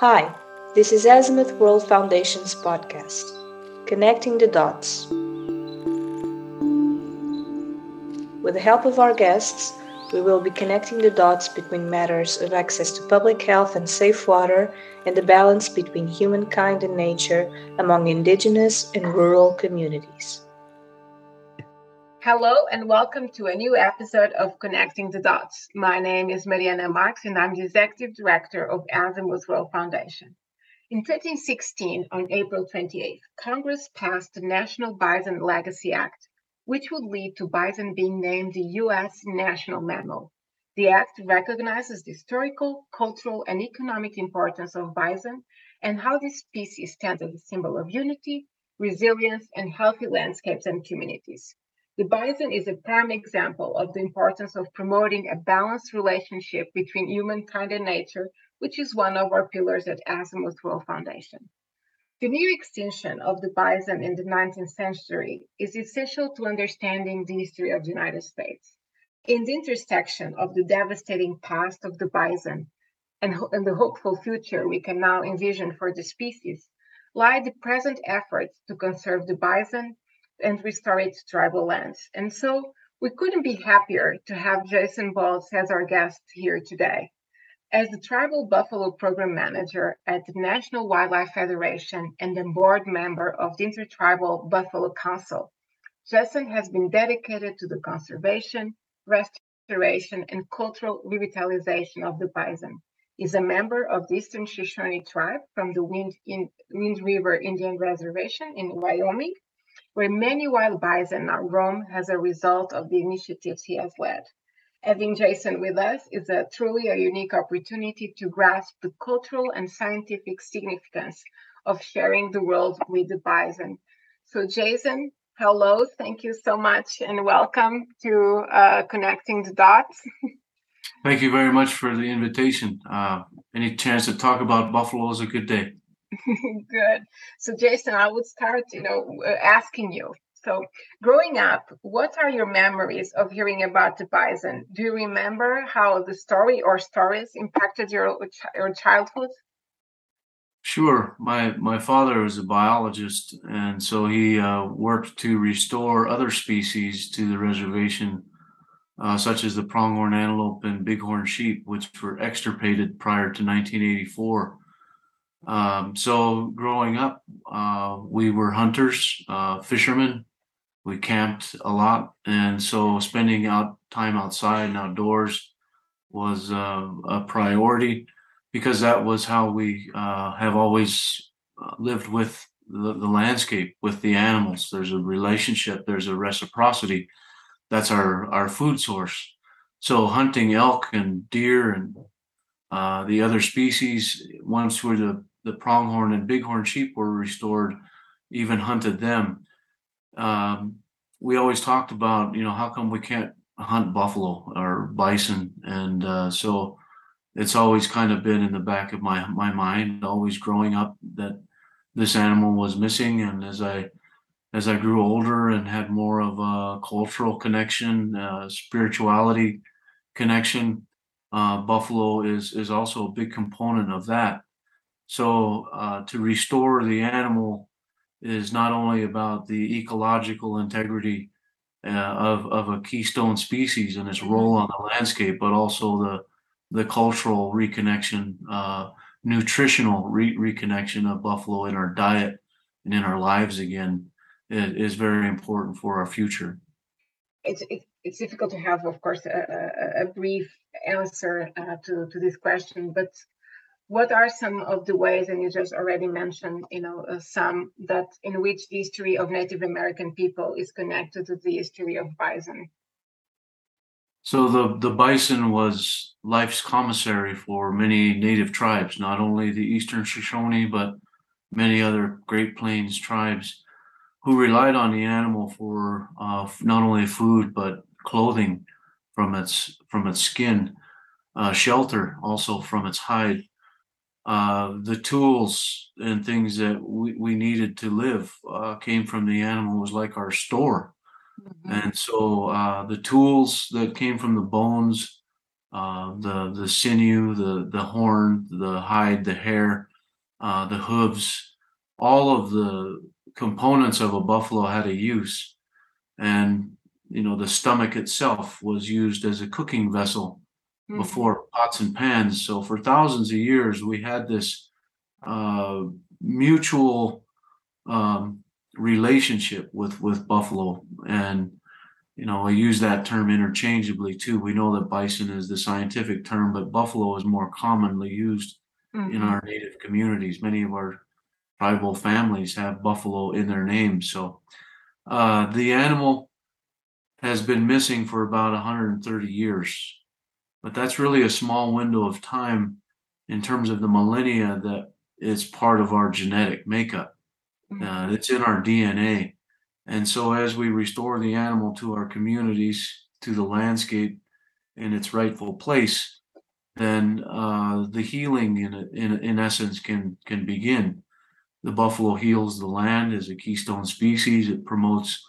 Hi, this is Azimuth World Foundation's podcast, Connecting the Dots. With the help of our guests, we will be connecting the dots between matters of access to public health and safe water and the balance between humankind and nature among indigenous and rural communities. Hello and welcome to a new episode of Connecting the Dots. My name is Mariana Marx and I'm the Executive Director of Azimuth World Foundation. In 2016, on April 28th, Congress passed the National Bison Legacy Act, which would lead to bison being named the U.S. national mammal. The act recognizes the historical, cultural, and economic importance of bison and how this species stands as a symbol of unity, resilience, and healthy landscapes and communities. The bison is a prime example of the importance of promoting a balanced relationship between humankind and nature, which is one of our pillars at Azimuth World Foundation. The near extinction of the bison in the 19th century is essential to understanding the history of the United States. In the intersection of the devastating past of the bison and, and the hopeful future we can now envision for the species, lie the present efforts to conserve the bison and restore its tribal lands. And so we couldn't be happier to have Jason Baldes as our guest here today. As the Tribal Buffalo Program Manager at the National Wildlife Federation and a board member of the Intertribal Buffalo Council, Jason has been dedicated to the conservation, restoration, and cultural revitalization of the bison. He's a member of the Eastern Shoshone tribe from the Wind, in, Wind River Indian Reservation in Wyoming, where many wild bison now roam as a result of the initiatives he has led. Having Jason with us is a truly a unique opportunity to grasp the cultural and scientific significance of sharing the world with the bison. So, Jason, hello, thank you so much, and welcome to uh, Connecting the Dots. Thank you very much for the invitation. Uh, any chance to talk about buffalo is a good day. good. So, Jason, I would start, you know, asking you so, growing up, what are your memories of hearing about the bison? Do you remember how the story or stories impacted your your childhood? Sure. My my father was a biologist, and so he uh, worked to restore other species to the reservation, uh, such as the pronghorn antelope and bighorn sheep, which were extirpated prior to 1984. Um, so growing up, uh, we were hunters, uh, fishermen, we camped a lot, and so spending out time outside and outdoors was uh, a priority because that was how we uh, have always uh, lived with the, the, landscape, with the animals. There's a relationship, there's a reciprocity. That's our our food source. So hunting elk and deer and uh, the other species, once where the the pronghorn and bighorn sheep were restored, even hunted them um, we always talked about, you know, how come we can't hunt buffalo or bison? And uh, so it's always kind of been in the back of my my mind, always growing up, that this animal was missing. And as I as I grew older and had more of a cultural connection, uh, spirituality connection, uh, buffalo is is also a big component of that. So uh, to restore the animal is not only about the ecological integrity uh, of of a keystone species and its mm-hmm. role on the landscape, but also the the cultural reconnection, uh, nutritional re- reconnection of buffalo in our diet and in our lives again is, is very important for our future. It's, it's, it's difficult to have, of course, a, a, a brief answer uh, to, to this question, but what are some of the ways and you just already mentioned you know uh, some that in which the history of native american people is connected to the history of bison? So the, the bison was life's commissary for many native tribes not only the eastern shoshone but many other great plains tribes who relied on the animal for uh, not only food but clothing from its from its skin uh, shelter also from its hide uh, the tools and things that we, we needed to live uh, came from the animal it was like our store mm-hmm. and so uh, the tools that came from the bones uh, the the sinew the the horn the hide the hair uh, the hooves, all of the components of a buffalo had a use. And, you know, the stomach itself was used as a cooking vessel mm-hmm. before pots and pans. So for thousands of years, we had this uh, mutual um, relationship with with buffalo and you know i use that term interchangeably too we know that bison is the scientific term but buffalo is more commonly used mm-hmm. in our native communities many of our tribal families have buffalo in their names so uh, the animal has been missing for about 130 years but that's really a small window of time in terms of the millennia that is part of our genetic makeup Mm-hmm. Uh, it's in our DNA. And so, as we restore the animal to our communities, to the landscape in its rightful place, then uh, the healing, in, in in essence, can can begin. The buffalo heals the land as a keystone species. It promotes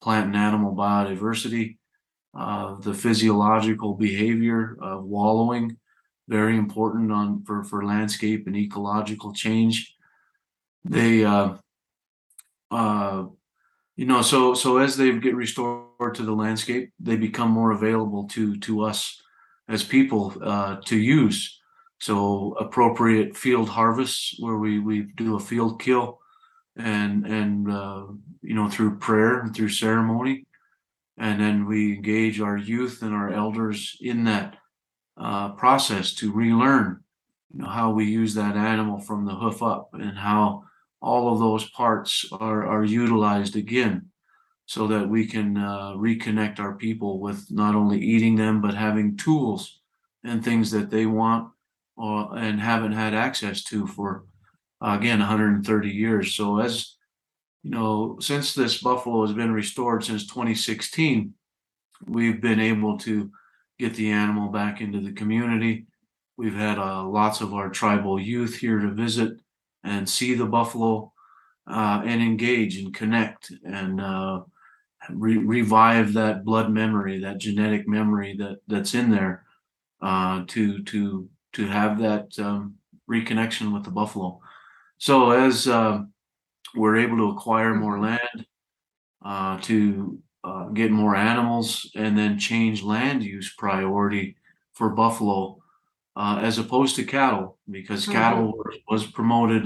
plant and animal biodiversity. Uh, the physiological behavior of wallowing, very important on for for landscape and ecological change. They uh, uh, you know, so so as they get restored to the landscape, they become more available to to us as people uh, to use. So appropriate field harvests where we we do a field kill, and and uh, you know through prayer and through ceremony, and then we engage our youth and our elders in that uh, process to relearn, you know, how we use that animal from the hoof up and how all of those parts are, are utilized again so that we can uh, reconnect our people with not only eating them but having tools and things that they want or, and haven't had access to for uh, again 130 years. So as you know since this buffalo has been restored since 2016 we've been able to get the animal back into the community we've had uh, lots of our tribal youth here to visit and see the buffalo uh, and engage and connect and uh, re- revive that blood memory, that genetic memory that that's in there, uh, to to to have that um, reconnection with the buffalo. So as uh, we're able to acquire more mm-hmm. land, uh, to uh, get more animals, and then change land use priority for buffalo uh, as opposed to cattle, because mm-hmm. cattle was promoted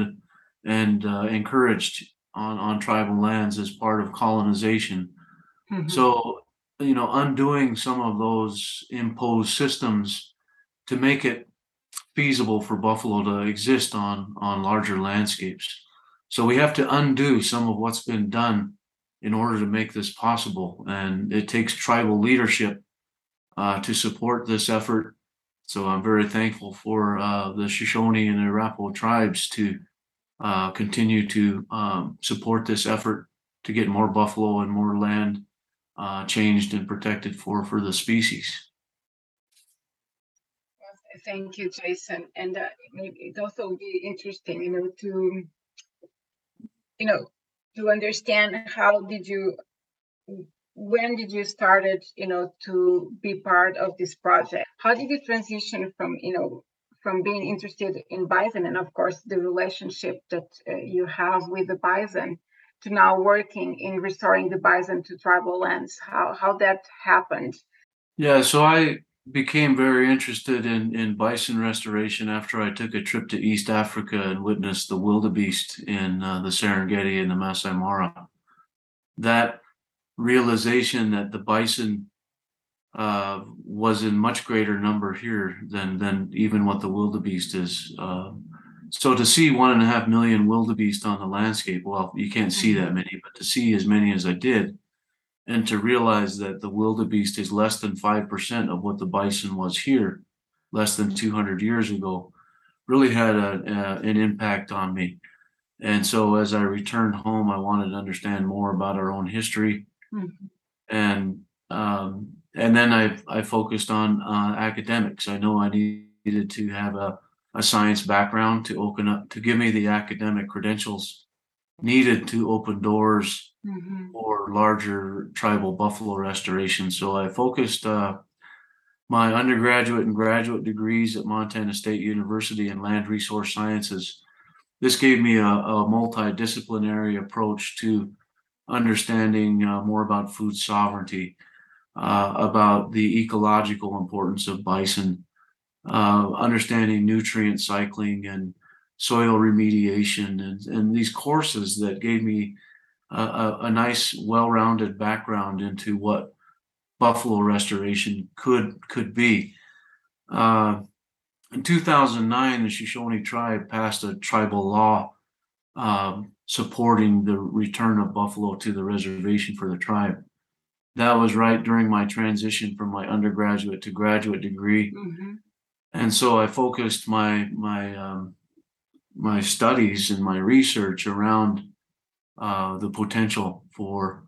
and uh, encouraged on, on tribal lands as part of colonization. Mm-hmm. So, you know, undoing some of those imposed systems to make it feasible for buffalo to exist on on larger landscapes. So we have to undo some of what's been done in order to make this possible, and it takes tribal leadership uh, to support this effort so I'm very thankful for uh, the Shoshone and Arapaho tribes to uh, continue to um, support this effort to get more buffalo and more land uh, changed and protected for for the species. Thank you, Jason. And uh, it also would be interesting, you know, to you know to understand how did you when did you started you know to be part of this project? How did you transition from you know from being interested in bison and of course the relationship that uh, you have with the bison to now working in restoring the bison to tribal lands? How how that happened? Yeah so i became very interested in in bison restoration after i took a trip to east africa and witnessed the wildebeest in uh, the serengeti and the masai mara that realization that the bison uh, was in much greater number here than than even what the wildebeest is. Uh, so to see one and a half million wildebeest on the landscape, well, you can't see that mm-hmm. many, but to see as many as I did, and to realize that the wildebeest is less than five percent of what the bison was here, less than 200 years ago, really had a, a, an impact on me. And so as I returned home, I wanted to understand more about our own history Mm-hmm. And um, and then I I focused on uh, academics. I know I needed to have a, a science background to open up to give me the academic credentials needed to open doors mm-hmm. for larger tribal buffalo restoration. So I focused uh, my undergraduate and graduate degrees at Montana State University in land resource sciences this gave me a, a multidisciplinary approach to understanding uh, more about food sovereignty, uh, about the ecological importance of bison, uh, understanding nutrient cycling and soil remediation, and, and these courses that gave me a, a, a nice, well-rounded background into what buffalo restoration could could be. Uh, in 2009, the Shoshone tribe passed a tribal law um, supporting the return of buffalo to the reservation for the tribe. That was right during my transition from my undergraduate to graduate degree, mm-hmm. and so I focused my my um, my studies and my research around uh, the potential for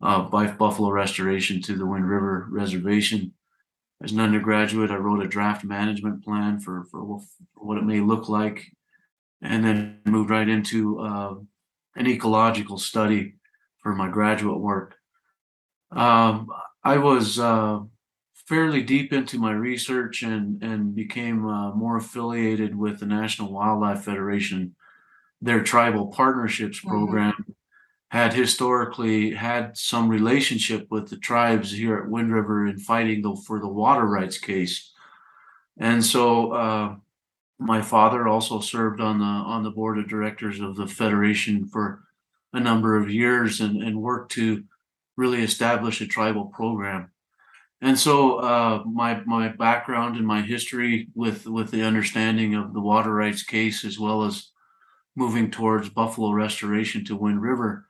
uh, buffalo restoration to the Wind River Reservation. As an undergraduate, I wrote a draft management plan for, for what it may look like, and then moved right into uh, an ecological study for my graduate work. Um, I was uh, fairly deep into my research and, and became uh, more affiliated with the National Wildlife Federation, their tribal partnerships mm-hmm. program. Mm-hmm had historically had some relationship with the tribes here at Wind River in fighting the, for the water rights case. And so uh, my father also served on the on the board of directors of the federation for a number of years and, and worked to really establish a tribal program. And so uh, my my background and my history with with the understanding of the water rights case as well as moving towards buffalo restoration to Wind River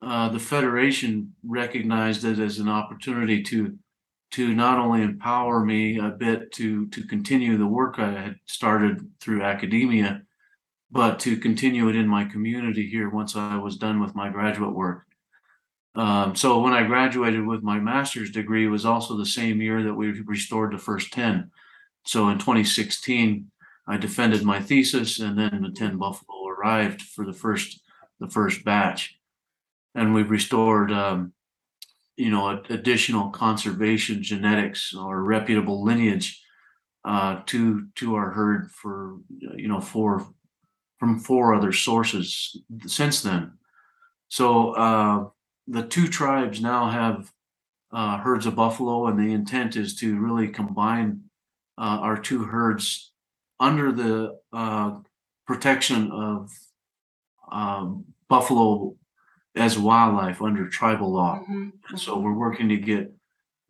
uh, the federation recognized it as an opportunity to to not only empower me a bit to to continue the work I had started through academia, but to continue it in my community here once I was done with my graduate work. Um, so when I graduated with my master's degree, it was also the same year that we restored the first 10. So in 2016, I defended my thesis and then the 10 buffalo arrived for the first the first batch and we've restored um, you know additional conservation genetics or reputable lineage uh, to to our herd for you know four from four other sources since then. So uh, the two tribes now have uh, herds of buffalo, and the intent is to really combine uh, our two herds under the uh, protection of um, buffalo as wildlife under tribal law. Mm-hmm. So we're working to get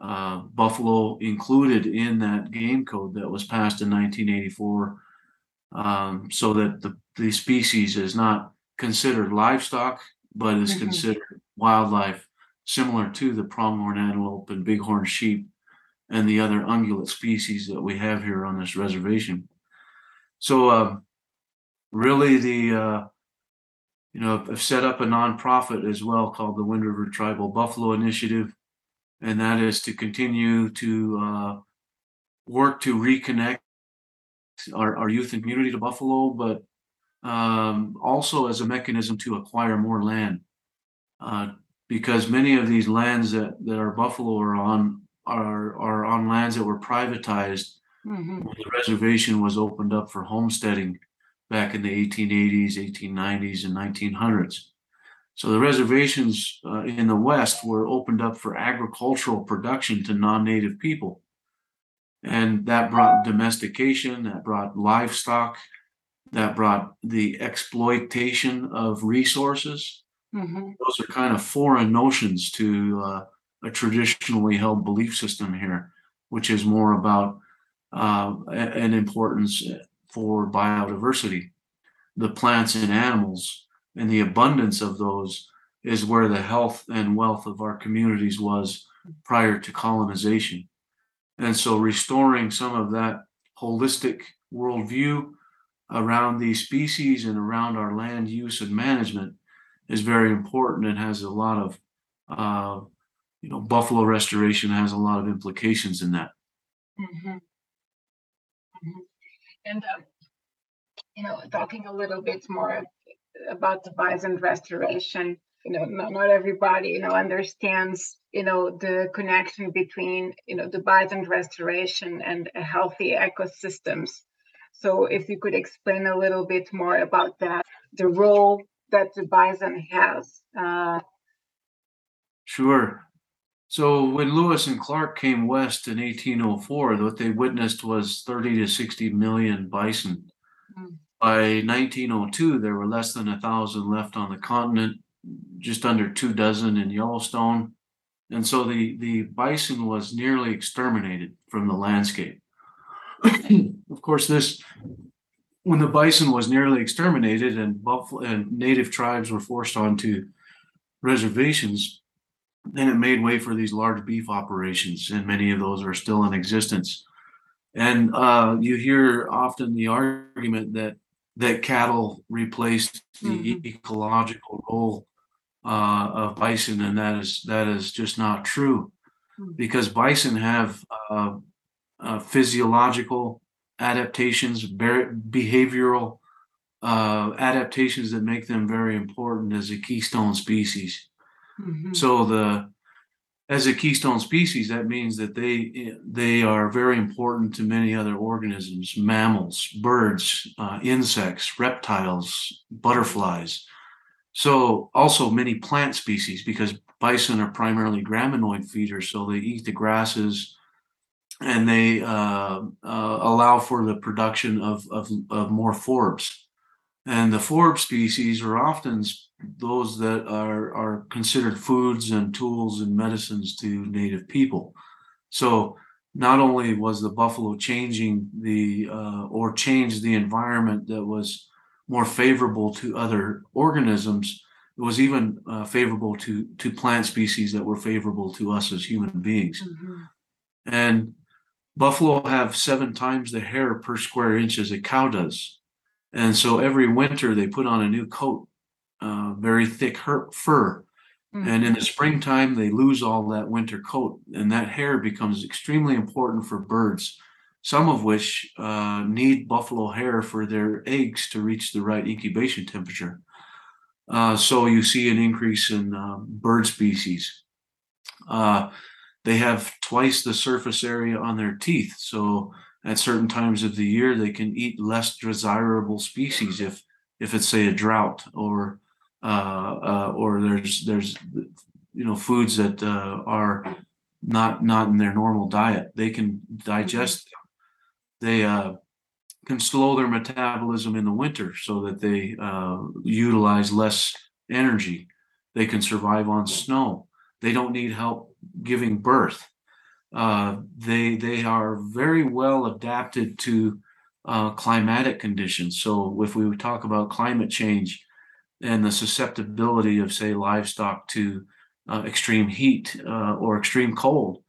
uh, buffalo included in that game code that was passed in 1984, um, so that the, the species is not considered livestock, but is mm-hmm. considered wildlife, similar to the pronghorn antelope and bighorn sheep and the other ungulate species that we have here on this reservation. So, uh, really, the uh, you know, I've set up a nonprofit as well called the Wind River Tribal Buffalo Initiative, and that is to continue to uh, work to reconnect our, our youth and community to Buffalo, but um, also as a mechanism to acquire more land. Uh, because many of these lands that, that our buffalo are on are, are on lands that were privatized mm-hmm. when the reservation was opened up for homesteading back in the 1880s, 1890s, and 1900s. So the reservations uh, in the West were opened up for agricultural production to non native people. And that brought domestication, that brought livestock, that brought the exploitation of resources. Mm-hmm. Those are kind of foreign notions to uh, a traditionally held belief system here, which is more about uh, an importance for biodiversity. The plants and animals and the abundance of those is where the health and wealth of our communities was prior to colonization. And so restoring some of that holistic worldview around these species and around our land use and management is very important and has a lot of uh, you know buffalo restoration has a lot of implications in that mm-hmm. Mm-hmm. And um, you know, talking a little bit more about the bison restoration. You know, not, not everybody you know understands you know the connection between you know the bison restoration and healthy ecosystems. So, if you could explain a little bit more about that. the role that the bison has. Uh, sure. So when Lewis and Clark came west in 1804, what they witnessed was 30 to 60 million bison. Mm. By 1902, there were less than a thousand left on the continent, just under two dozen in Yellowstone. And so the, the bison was nearly exterminated from the landscape. of course, this when the bison was nearly exterminated and buffalo and native tribes were forced onto reservations, then it made way for these large beef operations, and many of those are still in existence. And uh, you hear often the argument that that cattle replaced the mm-hmm. ecological role uh, of bison, and that is that is just not true, mm-hmm. because bison have uh, uh physiological adaptations, behavioral uh, adaptations that make them very important as a keystone species. Mm-hmm. So the as a keystone species, that means that they they are very important to many other organisms, mammals, birds, uh, insects, reptiles, butterflies. So also many plant species, because bison are primarily graminoid feeders, so they eat the grasses, and they uh, uh, allow for the production of, of, of more forbs. And the forb species are often those that are, are considered foods and tools and medicines to native people. So not only was the buffalo changing the uh, or changed the environment that was more favorable to other organisms, it was even uh, favorable to to plant species that were favorable to us as human beings. Mm-hmm. And buffalo have seven times the hair per square inch as a cow does. And so every winter they put on a new coat uh, very thick her- fur. Mm-hmm. And in the springtime, they lose all that winter coat, and that hair becomes extremely important for birds, some of which uh, need buffalo hair for their eggs to reach the right incubation temperature. Uh, so you see an increase in um, bird species. Uh, they have twice the surface area on their teeth, so at certain times of the year they can eat less desirable species if if it's say a drought or uh, uh, or there's there's you know foods that uh, are not not in their normal diet. They can digest them. They uh, can slow their metabolism in the winter so that they utilize less energy. They can survive on snow. They don't need help giving birth. Uh, they they are very well adapted to uh, climatic conditions. So if we talk about climate change, and the susceptibility of, say, livestock to uh, extreme heat uh, or extreme cold.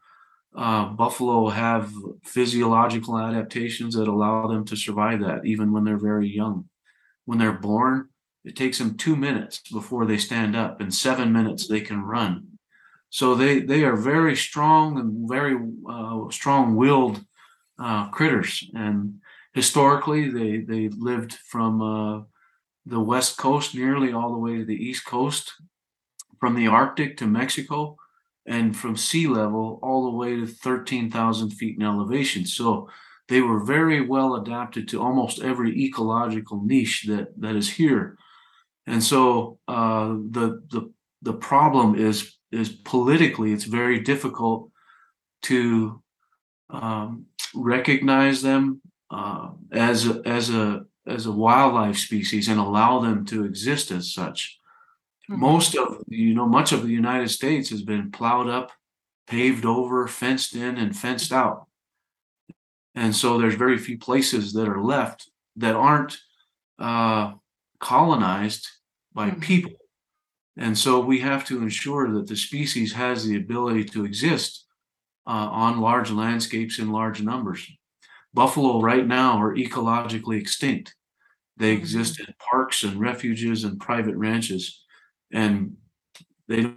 Uh, buffalo have physiological adaptations that allow them to survive that even when they're very young. When they're born, it takes them two minutes before they stand up, and seven minutes they can run. So they they are very strong and very uh, strong-willed uh, critters, and historically they they lived from uh, the west coast nearly all the way to the east coast, from the Arctic to Mexico, and from sea level all the way to 13,000 feet in elevation. So they were very well adapted to almost every ecological niche that, that is here. And so uh, the, the, the problem is, is politically, it's very difficult to um, recognize them uh, as, a, as a as a wildlife species and allow them to exist as such. Mm-hmm. Most of you know, much of the United States has been plowed up, paved over, fenced in, and fenced out. And so there's very few places that are left that aren't uh, colonized by mm-hmm. people. And so we have to ensure that the species has the ability to exist uh, on large landscapes in large numbers. Buffalo right now are ecologically extinct. They mm-hmm. exist in parks and refuges and private ranches, and they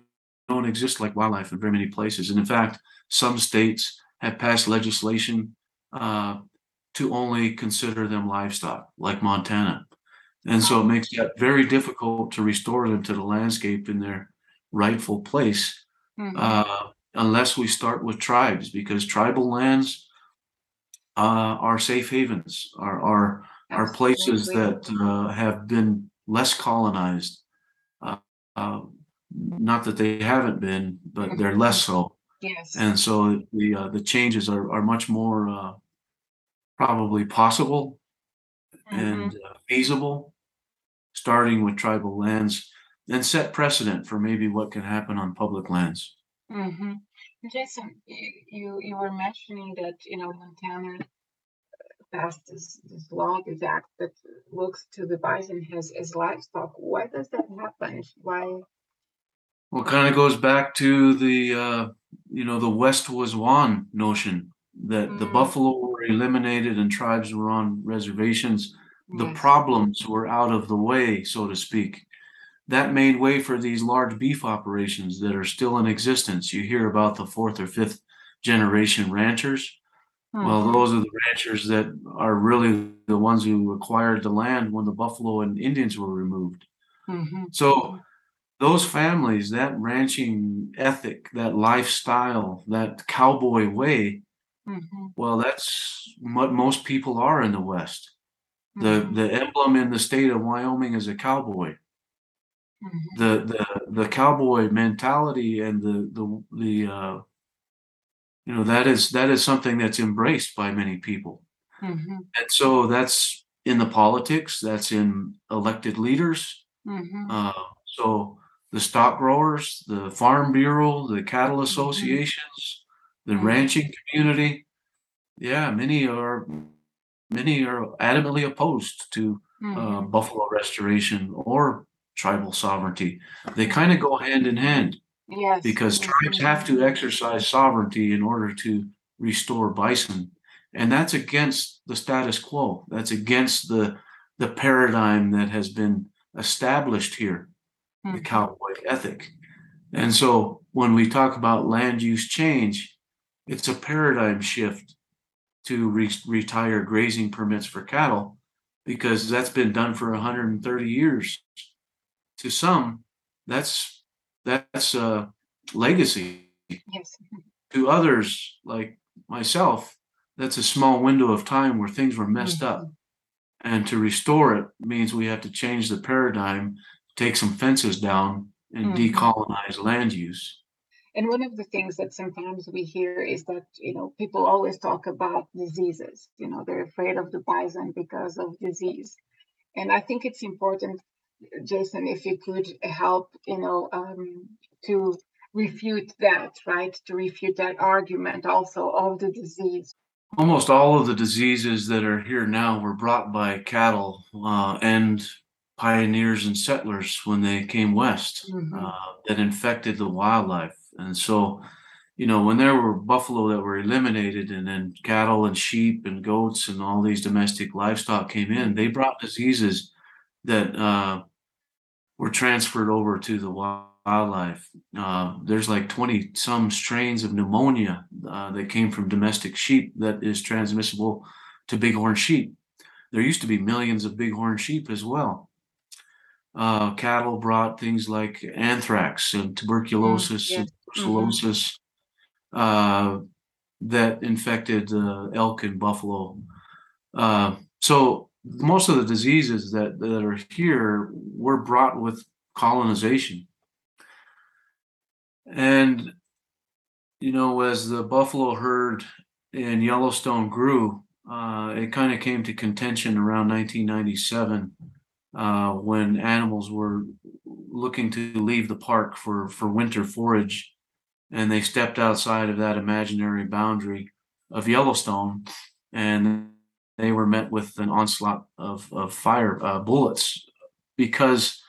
don't exist like wildlife in very many places. And in fact, some states have passed legislation uh, to only consider them livestock, like Montana. And so it makes it very difficult to restore them to the landscape in their rightful place mm-hmm. uh, unless we start with tribes, because tribal lands uh, are safe havens, are, are are places that uh, have been less colonized. Uh, uh, not that they haven't been, but they're less so. Yes. And so the uh, the changes are, are much more uh, probably possible and uh, feasible, starting with tribal lands, and set precedent for maybe what can happen on public lands. Mm-hmm. Jason, you you were mentioning that you know Montana passed this, this this act that looks to the bison as as livestock. Why does that happen? Why? Well, kind of goes back to the uh, you know the West was one notion that the Mm. buffalo were eliminated and tribes were on reservations. The problems were out of the way, so to speak. That made way for these large beef operations that are still in existence. You hear about the fourth or fifth generation ranchers. Well, those are the ranchers that are really the ones who acquired the land when the buffalo and Indians were removed. Mhm. So those families, that ranching ethic, that lifestyle, that cowboy way, Mhm. well, that's what most people are in the West. The Mhm. the emblem in the state of Wyoming is a cowboy. Mhm. The the the cowboy mentality and the the the uh you know that is that is something that's embraced by many people. Mhm. And so that's in the politics, that's in elected leaders, Mhm. Uh, so the stock growers, the farm bureau, the cattle associations, the Mhm. ranching community, yeah, many are many are adamantly opposed to uh, Mhm. buffalo restoration or tribal sovereignty. They kind of go hand in hand Yes. because tribes have to exercise sovereignty in order to restore bison, and that's against the status quo. That's against the the paradigm that has been established here the Mhm. cowboy ethic. And so when we talk about land use change, it's a paradigm shift to re- retire grazing permits for cattle because that's been done for 130 years. To some, that's that's a legacy. Yes. To others, like myself, that's a small window of time where things were messed up. And to restore it means we have to change the paradigm, take some fences down, and Mhm. decolonize land use. And one of the things that sometimes we hear is that, you know, people always talk about diseases. You know, they're afraid of the bison because of disease. And I think it's important, Jason, if you could help, you know, um, to refute that, right? To refute that argument also of the disease. Almost all of the diseases that are here now were brought by cattle uh, and pioneers and settlers when they came west Mhm. uh, that infected the wildlife. And so, you know, when there were buffalo that were eliminated and then cattle and sheep and goats and all these domestic livestock came in, they brought diseases that uh, were transferred over to the wildlife. Uh, there's like 20 some strains of pneumonia uh, that came from domestic sheep that is transmissible to bighorn sheep. There used to be millions of bighorn sheep as well. Uh, cattle brought things like anthrax and tuberculosis yes. and brucellosis uh, that infected uh, elk and buffalo. Uh, so most of the diseases that, that are here were brought with colonization. And, you know, as the buffalo herd in Yellowstone grew, uh, it kind of came to contention around 1997 uh, when animals were looking to leave the park for, for winter forage. And they stepped outside of that imaginary boundary of Yellowstone and they were met with an onslaught of, of fire uh, bullets because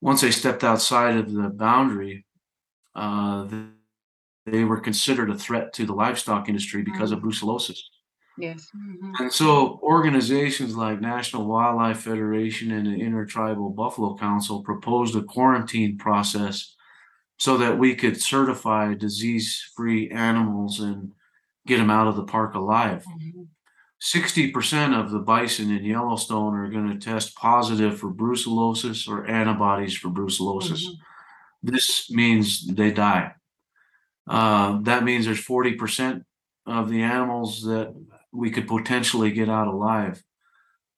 once they stepped outside of the boundary, uh, they were considered a threat to the livestock industry because of brucellosis. Yes. Mhm. And so organizations like National Wildlife Federation and the Intertribal Buffalo Council proposed a quarantine process so that we could certify disease-free animals and get them out of the park alive. Mhm. 60% of the bison in Yellowstone are going to test positive for brucellosis or antibodies for brucellosis. Mhm. This means they die. Uh, that means there's 40% of the animals that we could potentially get out alive.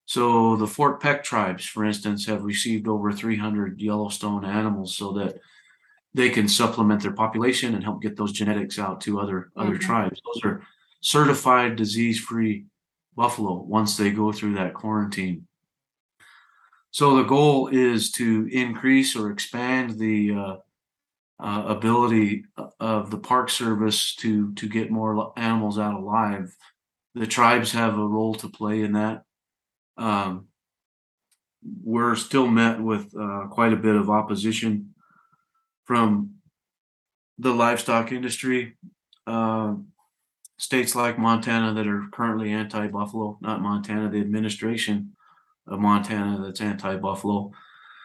So the Fort Peck tribes, for instance, have received over 300 Yellowstone animals so that they can supplement their population and help get those genetics out to other other Mhm. tribes. Those are certified disease-free buffalo once they go through that quarantine. So the goal is to increase or expand the uh, uh, ability of the Park Service to to get more animals out alive. The tribes have a role to play in that. Um, we're still met with uh, quite a bit of opposition from the livestock industry. Um, states like Montana that are currently anti-buffalo, not Montana, the administration of Montana that's anti-buffalo.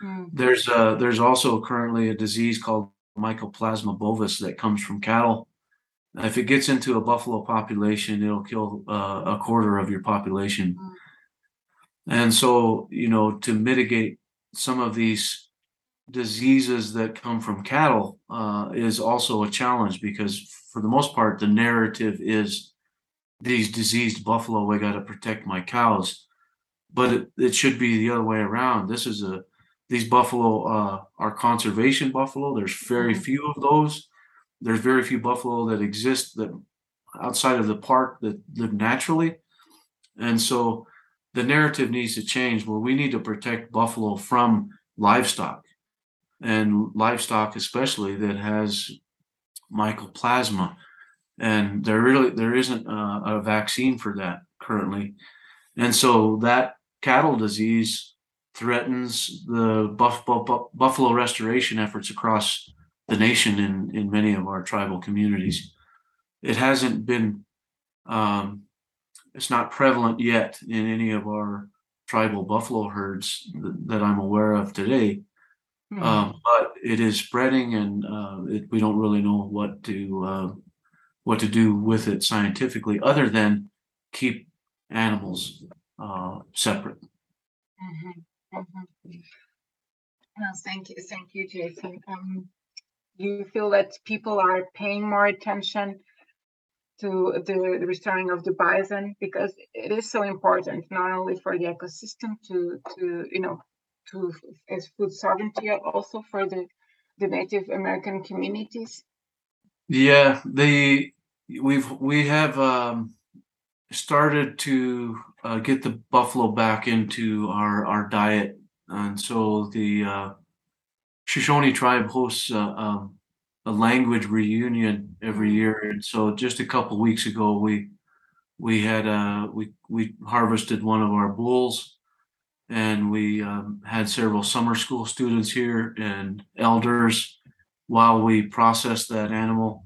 Mm. There's uh there's also currently a disease called Mycoplasma bovis that comes from cattle. If it gets into a buffalo population, it'll kill uh, a quarter of your population. Mm. And so, you know, to mitigate some of these diseases that come from cattle uh, is also a challenge because, for the most part, the narrative is these diseased buffalo. I got to protect my cows, but it, it should be the other way around. This is a these buffalo uh, are conservation buffalo. There's very Mhm. few of those. There's very few buffalo that exist that outside of the park that live naturally, and so the narrative needs to change where we need to protect buffalo from livestock and livestock especially that has mycoplasma. And there really there isn't a, a vaccine for that currently. And so that cattle disease threatens the buff, buff, buffalo restoration efforts across the nation in in many of our tribal communities. It hasn't been um, it's not prevalent yet in any of our tribal buffalo herds th- that I'm aware of today. Mm. Um, but it is spreading, and uh, it, we don't really know what to uh, what to do with it scientifically, other than keep animals uh, separate. Mhm, mhm. Well, thank you, thank you, Jason. Um, you feel that people are paying more attention to the restoring of the bison because it is so important not only for the ecosystem to to you know to as food sovereignty, also for the the Native American communities. Yeah, the we've we have um, started to uh, get the buffalo back into our our diet, and so the uh, Shoshone tribe hosts a, a language reunion every year, and so just a couple weeks ago we we had uh we we harvested one of our bulls, and we um, had several summer school students here and elders while we processed that animal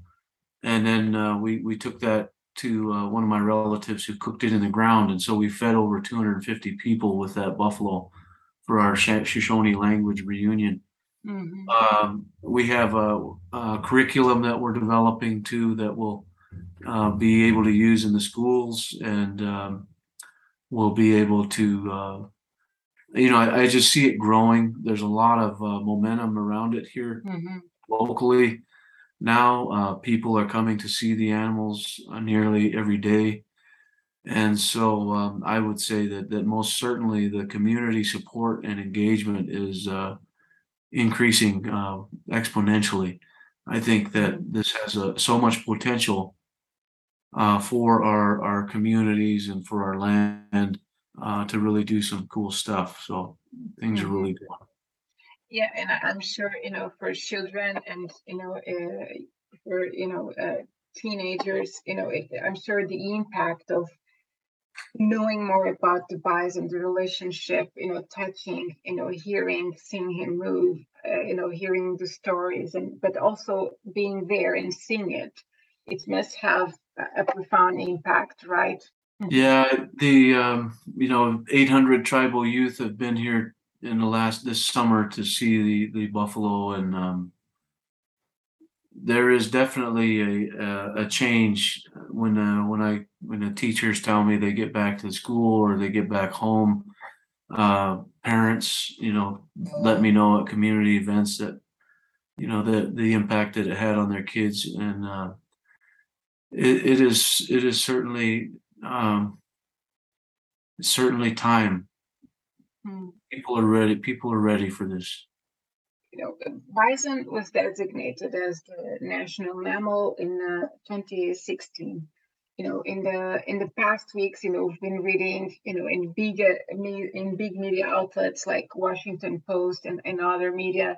and then uh, we we took that to uh, one of my relatives who cooked it in the ground, and so we fed over 250 people with that buffalo for our Shoshone language reunion. Mhm. Um, we have a, a curriculum that we're developing too that will uh, be able to use in the schools, and um, we'll be able to. Uh, you know, I, I just see it growing. There's a lot of uh, momentum around it here Mhm. locally. Now uh, people are coming to see the animals uh, nearly every day. And so um, i would say that that most certainly the community support and engagement is uh, increasing uh, exponentially. I think that this has a, so much potential uh, for our our communities and for our land uh, to really do some cool stuff so things are really good Yeah, and I'm sure you know for children and you know uh, for you know uh, teenagers, you know it, I'm sure the impact of knowing more about the bison, the relationship, you know, touching, you know, hearing, seeing him move, uh, you know, hearing the stories, and but also being there and seeing it, it must have a profound impact, right? Yeah, the um, you know, 800 tribal youth have been here in the last this summer to see the the buffalo, and um, there is definitely a a, a change when uh, when I when the teachers tell me they get back to school or they get back home. Uh, parents, you know, let me know at community events that you know the the impact that it had on their kids, and uh, it, it is it is certainly um, certainly time Mm-hmm. People are ready. People are ready for this. You know, bison was designated as the national mammal in uh, 2016 you know in the in the past weeks you know we've been reading you know in big in big media outlets like washington post and, and other media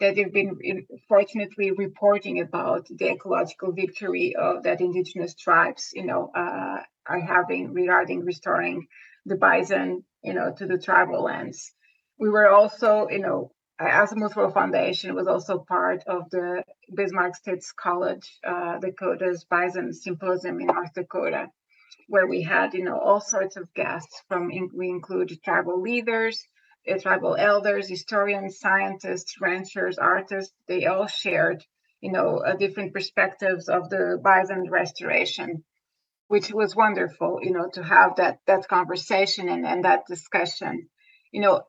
that they've been fortunately reporting about the ecological victory of that indigenous tribes you know uh, are having regarding restoring the bison you know to the tribal lands. We were also you know Azimuth World Foundation was also part of the Bismarck States College uh, Dakota's Bison Symposium in North Dakota, where we had, you know, all sorts of guests from, we include tribal leaders, tribal elders, historians, scientists, ranchers, artists. They all shared, you know, uh, different perspectives of the bison restoration, which was wonderful, you know, to have that that conversation and, and that discussion. You know,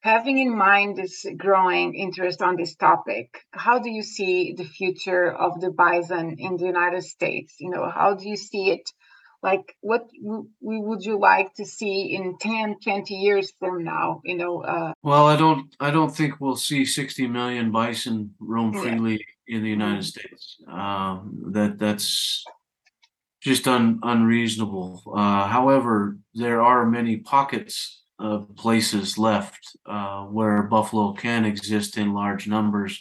having in mind this growing interest on this topic, how do you see the future of the bison in the United States? You know, how do you see it? Like, what w- would you like to see in 10, 20 years from now? You know, uh, well, I don't, I don't think we'll see 60 million bison roam freely yeah. in the United mm-hmm. States. Um, that that's just un, unreasonable. Uh, however, there are many pockets of places left uh, where buffalo can exist in large numbers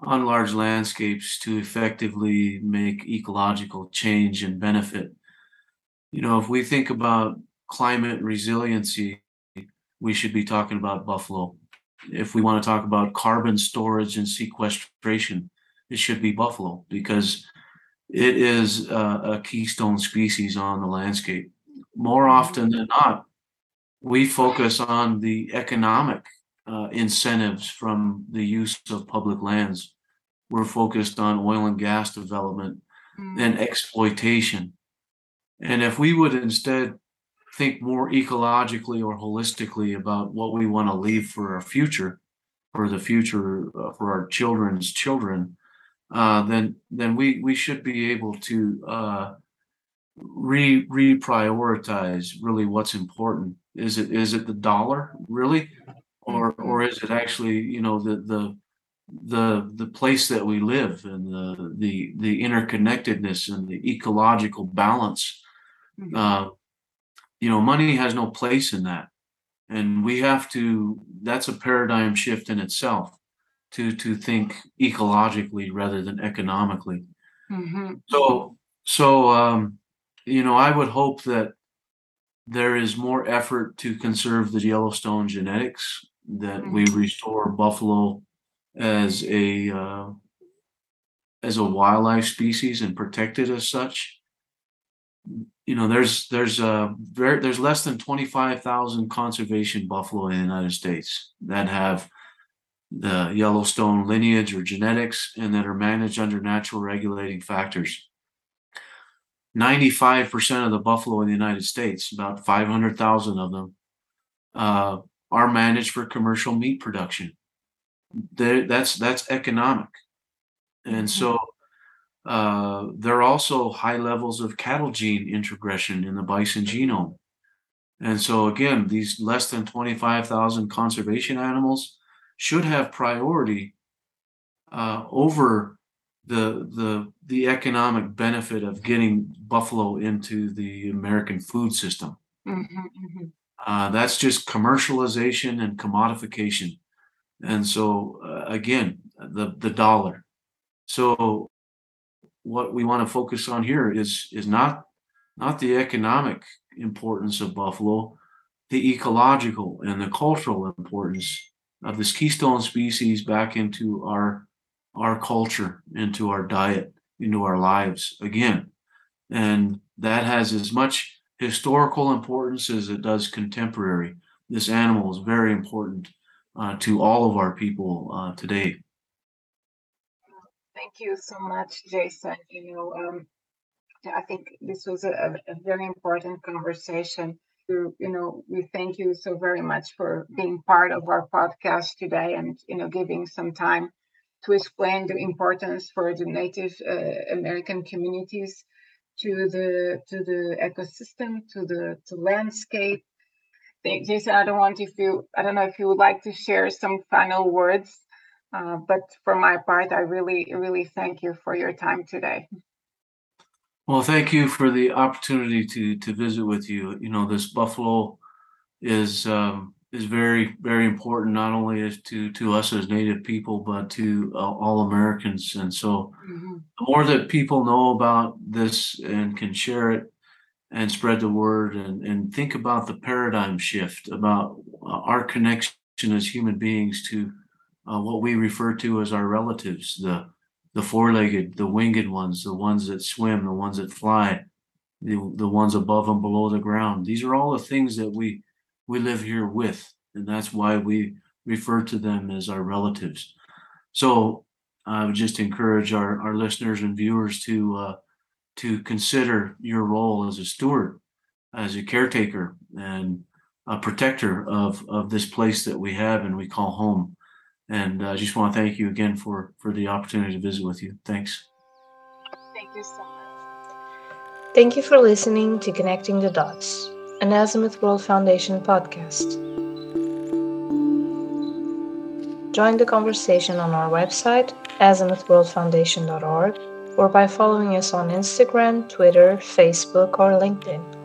on large landscapes to effectively make ecological change and benefit. You know, if we think about climate resiliency, we should be talking about buffalo. If we want to talk about carbon storage and sequestration, it should be buffalo because it is a, a keystone species on the landscape. More often than not, we focus on the economic uh, incentives from the use of public lands. We're focused on oil and gas development mm. and exploitation. And if we would instead think more ecologically or holistically about what we want to leave for our future, for the future uh, for our children's children, uh, then then we we should be able to uh, re reprioritize really what's important is it is it the dollar really, or mm-hmm. or is it actually you know the the the the place that we live and the the the interconnectedness and the ecological balance? Mm-hmm. Uh, you know, money has no place in that, and we have to. That's a paradigm shift in itself to to think ecologically rather than economically. Mm-hmm. So so um, you know, I would hope that there is more effort to conserve the Yellowstone genetics, that mm-hmm. we restore buffalo as a uh, as a wildlife species and protect it as such. You know, there's there's a very there's less than twenty five thousand conservation buffalo in the United States that have the Yellowstone lineage or genetics and that are managed under natural regulating factors. 95% of the buffalo in the United States, about 500,000 of them, uh, are managed for commercial meat production. They're, that's that's economic, and so mm-hmm. Uh, there are also high levels of cattle gene introgression in the bison genome. And so again, these less than 25,000 conservation animals should have priority uh, over the the the economic benefit of getting buffalo into the American food system. Mm-hmm, mm-hmm. Uh, that's just commercialization and commodification, and so uh, again, the the dollar. So what we want to focus on here is is not not the economic importance of buffalo, the ecological and the cultural importance of this keystone species back into our our culture, into our diet, into our lives again. And that has as much historical importance as it does contemporary. This animal is very important uh, to all of our people uh, today. Thank you so much, Jason. You know, um, I think this was a, a very important conversation. You, you know, we thank you so very much for being part of our podcast today and, you know, giving some time to explain the importance for the Native uh, American communities to the to the ecosystem, to the to landscape, Jason. I don't want if you I don't know if you would like to share some final words, uh, but for my part, I really really thank you for your time today. Well, thank you for the opportunity to to visit with you. You know, this buffalo is um, is very very important not only as to to us as Native people, but to uh, all Americans. And so, mm-hmm. the more that people know about this and can share it and spread the word and and think about the paradigm shift about uh, our connection as human beings to uh, what we refer to as our relatives, the the four-legged, the winged ones, the ones that swim, the ones that fly, the, the ones above and below the ground. These are all the things that we we live here with, and that's why we refer to them as our relatives. So I would just encourage our, our listeners and viewers to uh, to consider your role as a steward, as a caretaker, and a protector of of this place that we have and we call home. And uh, I just want to thank you again for for the opportunity to visit with you. Thanks. Thank you so much. Thank you for listening to Connecting the Dots, an Azimuth World Foundation podcast. Join the conversation on our website, azimuthworldfoundation.org, or by following us on Instagram, Twitter, Facebook, or LinkedIn.